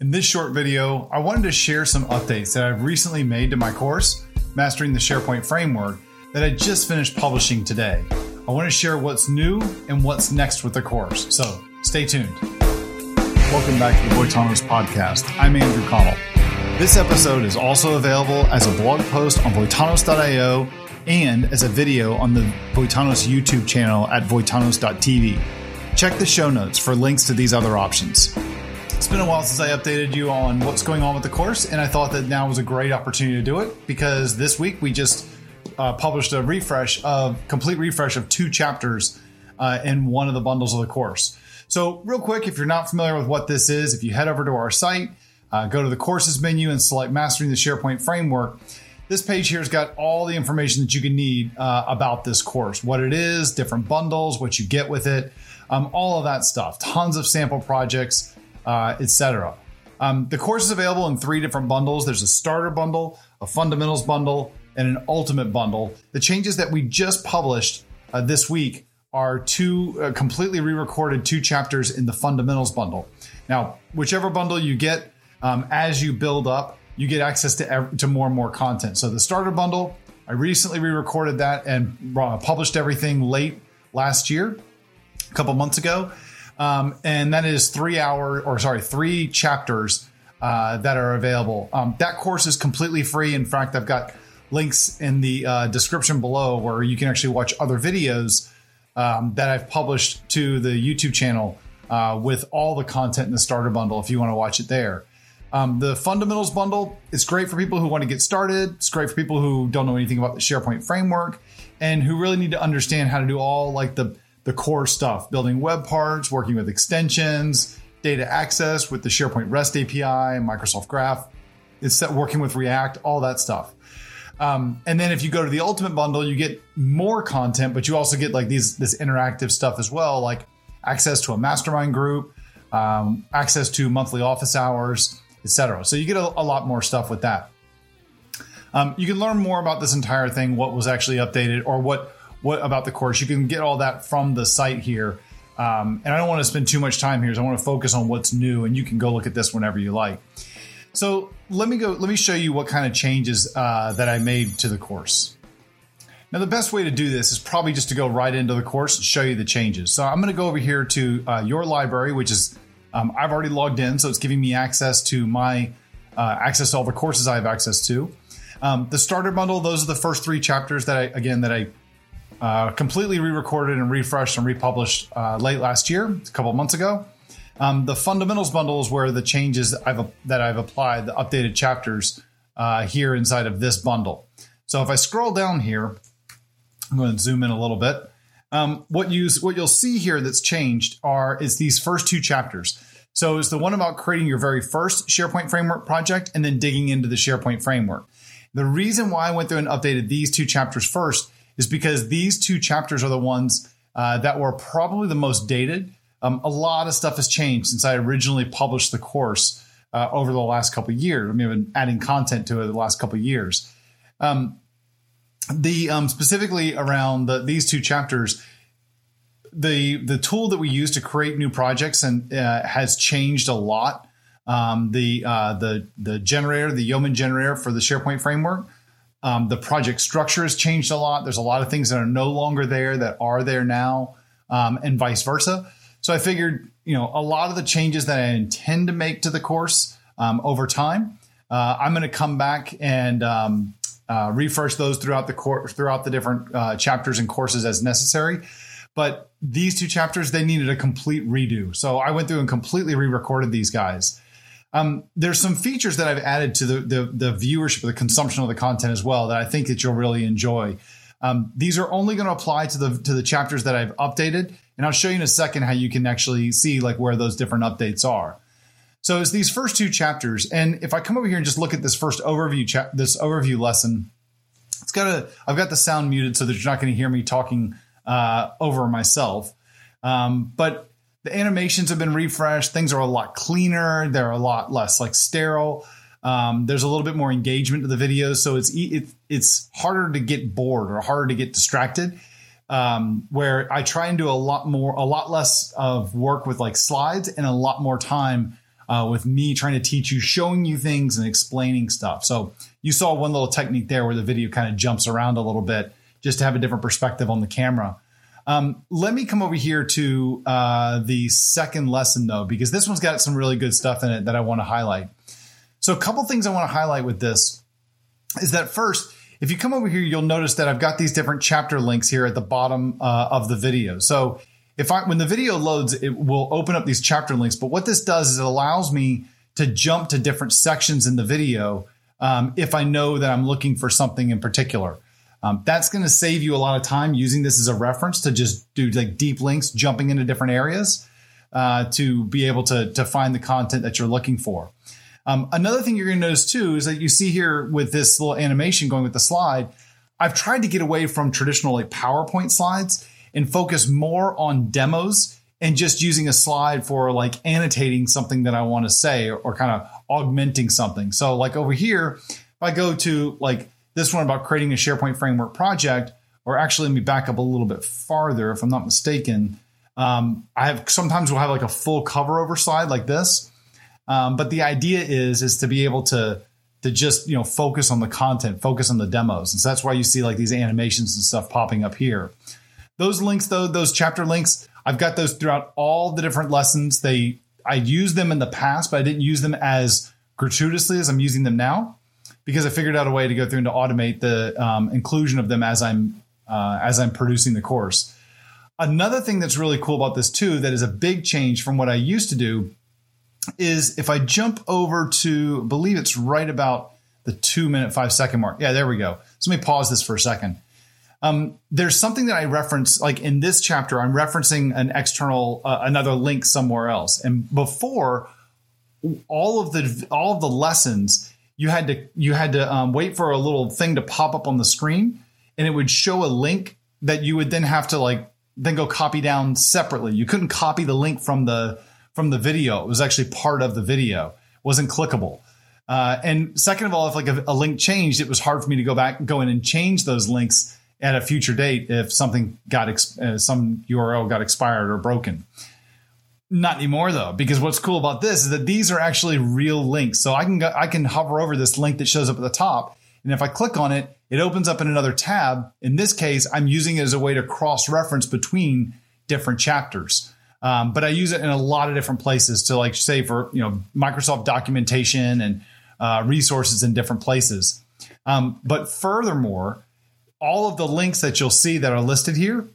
In this short video, I wanted to share some updates that I've recently made to my course, Mastering the SharePoint Framework, that I just finished publishing today. I want to share what's new and what's next with the course, so stay tuned. Welcome back to the Voitanos podcast. I'm Andrew Connell. This episode is also available as a blog post on Voitanos.io and as a video on the Voitanos YouTube channel at Voitanos.tv. Check the show notes for links to these other options. It's been a while since I updated you on what's going on with the course, and I thought that now was a great opportunity to do it because this week we just uh, published a refresh of complete refresh of two chapters uh, in one of the bundles of the course. So, real quick, if you're not familiar with what this is, if you head over to our site, uh, go to the courses menu and select Mastering the SharePoint Framework. This page here has got all the information that you can need uh, about this course, what it is, different bundles, what you get with it, um, all of that stuff. Tons of sample projects uh, etc. Um, the course is available in three different bundles. There's a starter bundle, a fundamentals bundle, and an ultimate bundle. The changes that we just published uh, this week are two uh, completely re-recorded two chapters in the fundamentals bundle. Now, whichever bundle you get, um, as you build up, you get access to ev- to more and more content. So the starter bundle, I recently re-recorded that and uh, published everything late last year, a couple months ago. Um, and that is three hour or sorry, three chapters uh, that are available. Um, that course is completely free. In fact, I've got links in the uh, description below where you can actually watch other videos um, that I've published to the YouTube channel uh, with all the content in the starter bundle if you want to watch it there. Um, the fundamentals bundle is great for people who want to get started. It's great for people who don't know anything about the SharePoint framework and who really need to understand how to do all like the the core stuff, building web parts, working with extensions, data access with the SharePoint REST API, Microsoft Graph, it's working with React, all that stuff. Um, and then if you go to the ultimate bundle, you get more content, but you also get like these this interactive stuff as well, like access to a mastermind group, um, access to monthly office hours, etc. So you get a, a, lot more stuff with that. Um, you can learn more about this entire thing, what was actually updated, or what what about the course. You can get all that from the site here. Um, and I don't want to spend too much time here, so I want to focus on what's new, and you can go look at this whenever you like. So let me go. Let me show you what kind of changes uh, that I made to the course. Now, the best way to do this is probably just to go right into the course and show you the changes. So I'm going to go over here to uh, your library, which is um, I've already logged in, so it's giving me access to my uh, access to all the courses I have access to. Um, the starter bundle; those are the first three chapters that I again that I uh, completely re-recorded and refreshed and republished uh, late last year, a couple months ago. Um, the fundamentals bundle is where the changes I've, that I've applied, the updated chapters uh, here inside of this bundle. So if I scroll down here, I'm going to zoom in a little bit. Um, what you what you'll see here that's changed are is these first two chapters. So it's the one about creating your very first SharePoint framework project and then digging into the SharePoint framework. The reason why I went through and updated these two chapters first is because these two chapters are the ones uh, that were probably the most dated. Um, a lot of stuff has changed since I originally published the course uh, over the last couple years. I mean, I've been adding content to it the last couple years. Um, the um, specifically around the, these two chapters, the the tool that we use to create new projects and uh, has changed a lot. Um, the uh, the the generator, the Yeoman generator for the SharePoint framework, um, the project structure has changed a lot. There's a lot of things that are no longer there that are there now, um, and vice versa. So I figured, you know, a lot of the changes that I intend to make to the course um, over time, uh, I'm going to come back and um, uh, refresh those throughout the course, throughout the different uh, chapters and courses as necessary. But these two chapters, they needed a complete redo. So I went through and completely re-recorded these guys. Um, there's some features that I've added to the, the, the viewership, the consumption of the content as well that I think that you'll really enjoy. Um, these are only going to apply to the to the chapters that I've updated, and I'll show you in a second how you can actually see like where those different updates are. So it's these first two chapters, and if I come over here and just look at this first overview cha- this overview lesson, it's got a I've got the sound muted so that you're not going to hear me talking uh, over myself. Um, but the animations have been refreshed. Things are a lot cleaner. They're a lot less like sterile. Um, there's a little bit more engagement to the videos, so it's it, it's harder to get bored or harder to get distracted. Um, where I try and do a lot more, a lot less of work with like slides and a lot more time uh, with me trying to teach you, showing you things and explaining stuff. So you saw one little technique there where the video kind of jumps around a little bit just to have a different perspective on the camera. Um, let me come over here to uh, the second lesson though, because this one's got some really good stuff in it that I want to highlight. So a couple things I want to highlight with this is that first, if you come over here, you'll notice that I've got these different chapter links here at the bottom uh, of the video. So if I when the video loads, it will open up these chapter links. But what this does is it allows me to jump to different sections in the video um, if I know that I'm looking for something in particular. Um, that's going to save you a lot of time using this as a reference to just do like deep links, jumping into different areas uh, to be able to to find the content that you're looking for. Um, another thing you're going to notice too is that you see here with this little animation going with the slide, I've tried to get away from traditional like PowerPoint slides and focus more on demos and just using a slide for like annotating something that I want to say or, or kind of augmenting something. So like over here, if I go to like this one about creating a SharePoint framework project, or actually let me back up a little bit farther if I'm not mistaken. Um, I have sometimes we'll have like a full cover over slide like this. Um, but the idea is is to be able to to just you know focus on the content, focus on the demos, and so that's why you see like these animations and stuff popping up here. Those links, though, those chapter links, I've got those throughout all the different lessons. They I used them in the past, but I didn't use them as gratuitously as I'm using them now because I figured out a way to go through and to automate the um, inclusion of them as I'm uh, as I'm producing the course. Another thing that's really cool about this too, that is a big change from what I used to do, is if I jump over to, I believe it's right about the two minute five second mark. Yeah, there we go. So let me pause this for a second. Um, there's something that I reference, like in this chapter, I'm referencing an external, uh, another link somewhere else. And before, all of the all of the lessons, you had to you had to um, wait for a little thing to pop up on the screen, and it would show a link that you would then have to like then go copy down separately. You couldn't copy the link from the from the video. It was actually part of the video. It wasn't clickable. Uh, and second of all, if like a, a, link changed, it was hard for me to go back, go in and change those links at a future date if something got ex- uh, some URL got expired or broken. Not anymore though, because what's cool about this is that these are actually real links. So I can go, I can hover over this link that shows up at the top, and if I click on it, it opens up in another tab. In this case, I'm using it as a way to cross reference between different chapters. Um, but I use it in a lot of different places to like say for you know Microsoft documentation and uh, resources in different places. Um, but furthermore, all of the links that you'll see that are listed here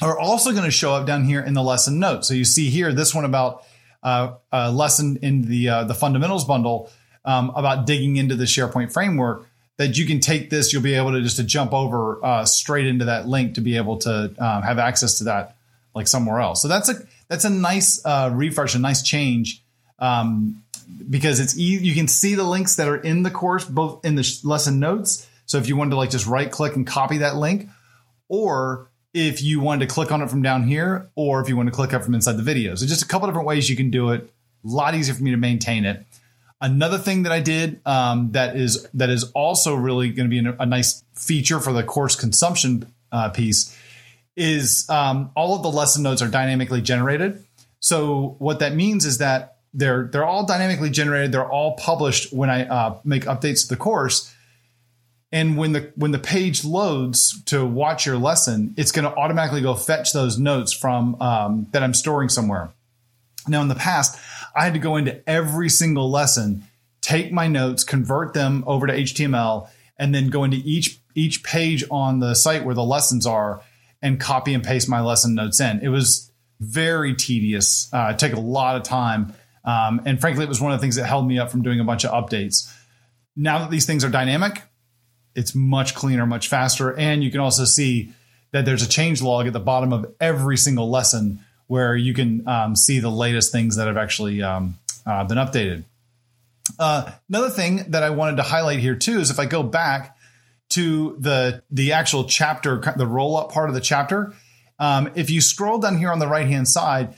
are also going to show up down here in the lesson notes. So you see here this one about uh, a lesson in the uh, the fundamentals bundle um, about digging into the SharePoint framework. That you can take this, you'll be able to just to jump over uh, straight into that link to be able to um, have access to that like somewhere else. So that's a that's a nice uh, refresh, a nice change. Um, because it's easy, you can see the links that are in the course, both in the lesson notes, so if you wanted to like just right click and copy that link, or if you wanted to click on it from down here, or if you want to click up from inside the video. So just a couple different ways you can do it. A lot easier for me to maintain it. Another thing that I did um, that is that is also really going to be a, nice feature for the course consumption uh, piece is um, all of the lesson notes are dynamically generated. So what that means is that they're they're all dynamically generated. They're all published when I uh, make updates to the course. And when the when the page loads to watch your lesson, it's going to automatically go fetch those notes from um, that I'm storing somewhere. Now, in the past, I had to go into every single lesson, take my notes, convert them over to HTML, and then go into each each page on the site where the lessons are and copy and paste my lesson notes in. It was very tedious. Uh, it took a lot of time, um, and frankly, it was one of the things that held me up from doing a bunch of updates. Now that these things are dynamic, it's much cleaner, much faster. And you can also see that there's a change log at the bottom of every single lesson where you can um, see the latest things that have actually um, uh, been updated. Uh, another thing that I wanted to highlight here too is if I go back to the the actual chapter, the roll up part of the chapter, um, if you scroll down here on the right hand side.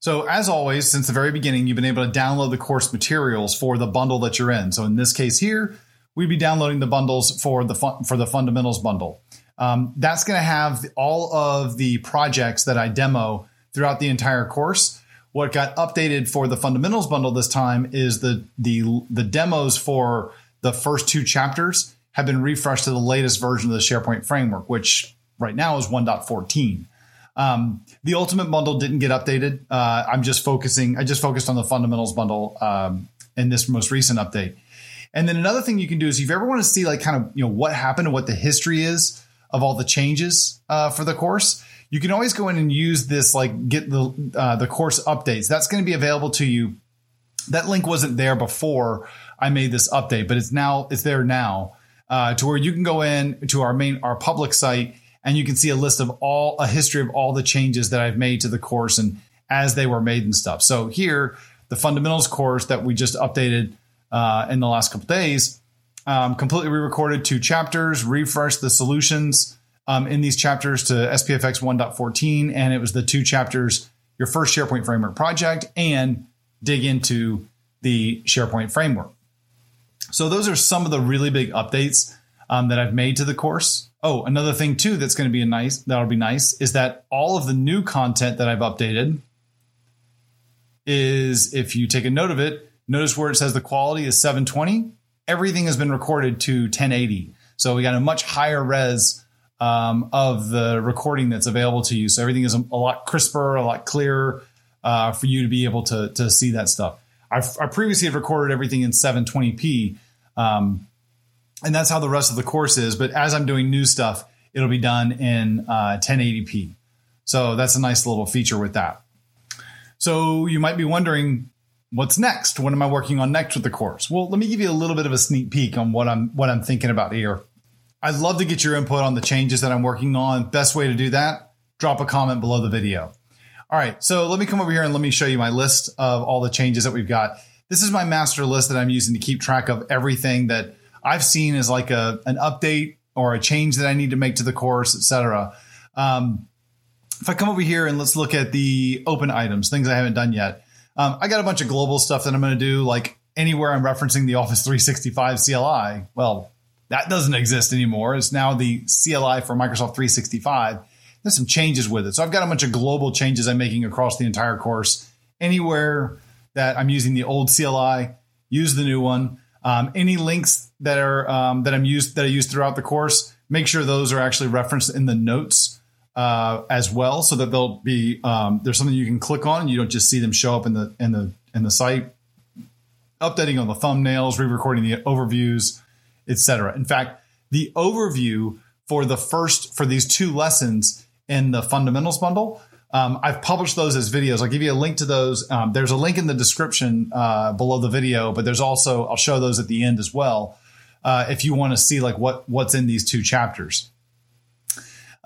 So as always, since the very beginning, you've been able to download the course materials for the bundle that you're in. So in this case here, we'd be downloading the bundles for the fun, for the fundamentals bundle. Um, that's going to have all of the projects that I demo throughout the entire course. What got updated for the fundamentals bundle this time is the the the demos for the first two chapters have been refreshed to the latest version of the SharePoint framework, which right now is 1.14. Um, the ultimate bundle didn't get updated. Uh, I'm just focusing. I just focused on the fundamentals bundle um, in this most recent update. And then another thing you can do is if you ever want to see like kind of you know what happened and what the history is of all the changes uh, for the course, you can always go in and use this like get the uh, the course updates. That's going to be available to you. That link wasn't there before I made this update, but it's now it's there now uh, to where you can go in to our main our public site and you can see a list of all a history of all the changes that I've made to the course and as they were made and stuff. So here, the fundamentals course that we just updated uh, in the last couple days, um, completely re-recorded two chapters, refreshed the solutions um, in these chapters to SPFX 1.14, and it was the two chapters, your first SharePoint framework project, and dig into the SharePoint framework. So those are some of the really big updates um, that I've made to the course. Oh, another thing too that's going to be a nice that'll be nice is that all of the new content that I've updated is if you take a note of it, notice where it says the quality is 720. Everything has been recorded to 1080, so we got a much higher res um, of the recording that's available to you. So everything is a, a lot crisper, a lot clearer uh, for you to be able to to see that stuff. I've, I previously had recorded everything in 720p. Um, and that's how the rest of the course is. But as I'm doing new stuff, it'll be done in uh, 1080p. So that's a nice little feature with that. So you might be wondering, what's next? What am I working on next with the course? Well, let me give you a little bit of a sneak peek on what I'm what I'm thinking about here. I'd love to get your input on the changes that I'm working on. Best way to do that, drop a comment below the video. All right, so let me come over here and let me show you my list of all the changes that we've got. This is my master list that I'm using to keep track of everything that I've seen as like a an update or a change that I need to make to the course, etc. Um, if I come over here and let's look at the open items, things I haven't done yet. Um, I got a bunch of global stuff that I'm going to do, like anywhere I'm referencing the Office 365 CLI. Well, that doesn't exist anymore. It's now the CLI for Microsoft 365. There's some changes with it. So I've got a bunch of global changes I'm making across the entire course. Anywhere that I'm using the old CLI, use the new one. Um, any links that are um, that I'm used that I use throughout the course, make sure those are actually referenced in the notes uh, as well, so that they'll be um, there's something you can click on. And you don't just see them show up in the in the in the site. Updating on the thumbnails, re-recording the overviews, etc. In fact, the overview for the first for these two lessons in the fundamentals bundle um, I've published those as videos. I'll give you a link to those. Um, there's a link in the description uh, below the video, but there's also I'll show those at the end as well uh, if you want to see like what what's in these two chapters.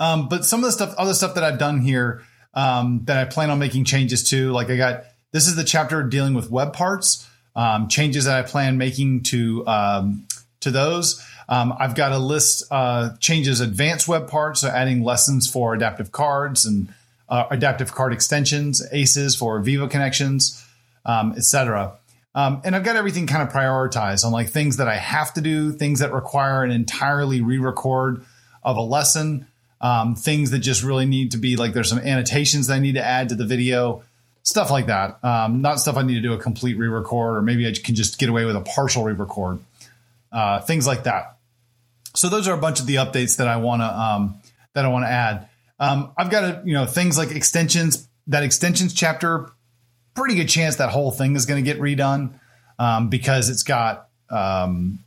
Um, but some of the stuff, other stuff that I've done here um, that I plan on making changes to, like I got this is the chapter dealing with web parts, um, changes that I plan making to um, to those. I've got a list uh, changes advanced web parts, so adding lessons for adaptive cards and uh, adaptive card extensions, ACEs for Viva connections, um, etc. Um, and I've got everything kind of prioritized on like things that I have to do, things that require an entirely re-record of a lesson, um, things that just really need to be like there's some annotations that I need to add to the video, stuff like that. Um, not stuff I need to do a complete re-record, or maybe I can just get away with a partial re-record, uh, things like that. So those are a bunch of the updates that I want to um, that I want to add. Um, I've got a, you know things like extensions. That extensions chapter, pretty good chance that whole thing is going to get redone um, because it's got um,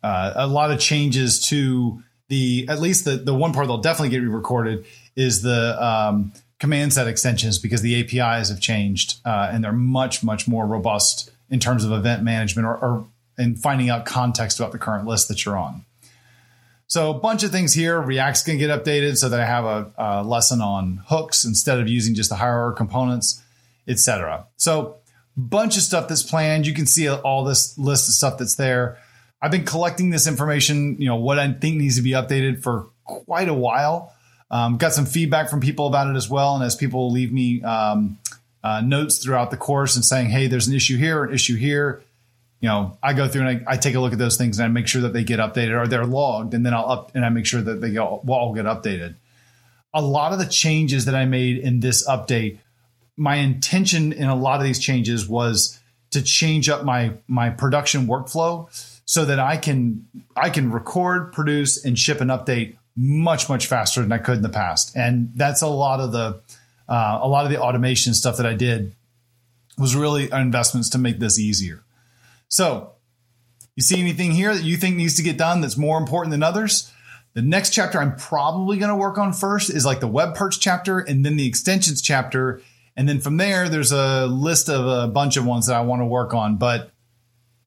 uh, a lot of changes to the at least the the one part that'll definitely get re-recorded is the um, command set extensions because the APIs have changed uh, and they're much much more robust in terms of event management or, or and finding out context about the current list that you're on. So a bunch of things here. React's going to get updated so that I have a, a, lesson on hooks instead of using just the higher order components, etc. So bunch of stuff that's planned. You can see all this list of stuff that's there. I've been collecting this information, you know, what I think needs to be updated for quite a while. Um, got some feedback from people about it as well. And as people leave me um, uh, notes throughout the course and saying, hey, there's an issue here, an issue here, you know, I go through and I, I, take a look at those things and I make sure that they get updated or they're logged, and then I'll up and I make sure that they all, all get updated. A lot of the changes that I made in this update my intention in a lot of these changes was to change up my my production workflow so that I can I can record, produce, and ship an update much much faster than I could in the past. And that's a lot of the uh, a lot of the automation stuff that I did was really investments to make this easier. So, you see anything here that you think needs to get done that's more important than others? The next chapter I'm probably going to work on first is like the web parts chapter and then the extensions chapter. And then from there, there's a list of a bunch of ones that I want to work on. But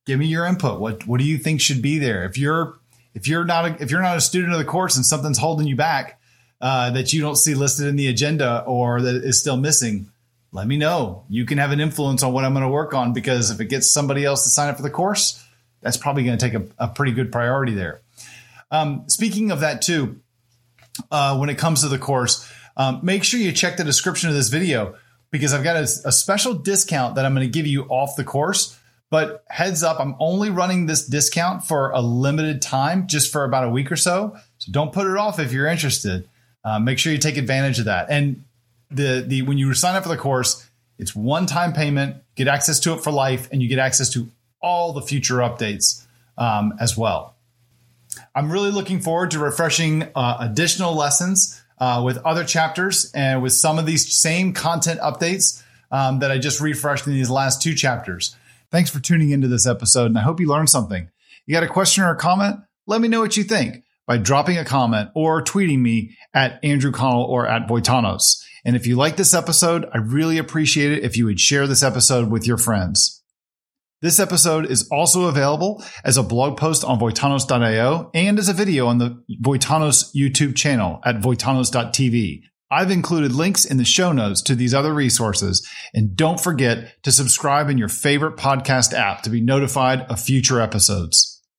give me your input. What what do you think should be there? If you're if you're not a, if you're not a student of the course and something's holding you back uh, that you don't see listed in the agenda or that is still missing, let me know. You can have an influence on what I'm going to work on because if it gets somebody else to sign up for the course, that's probably going to take a, a pretty good priority there. Um, speaking of that too, uh, when it comes to the course, um, make sure you check the description of this video because I've got a, a special discount that I'm going to give you off the course. But heads up, I'm only running this discount for a limited time, just for about a week or so. So don't put it off if you're interested. Uh, make sure you take advantage of that. And the the when you sign up for the course, it's one time payment, get access to it for life, and you get access to all the future updates um, as well. I'm really looking forward to refreshing uh, additional lessons uh, with other chapters and with some of these same content updates um, that I just refreshed in these last two chapters. Thanks for tuning into this episode, and I hope you learned something. You got a question or a comment? Let me know what you think by dropping a comment or tweeting me at Andrew Connell or at Voitanos. And if you like this episode, I really appreciate it if you would share this episode with your friends. This episode is also available as a blog post on Voitanos.io and as a video on the Voitanos YouTube channel at Voitanos.tv. I've included links in the show notes to these other resources. And don't forget to subscribe in your favorite podcast app to be notified of future episodes.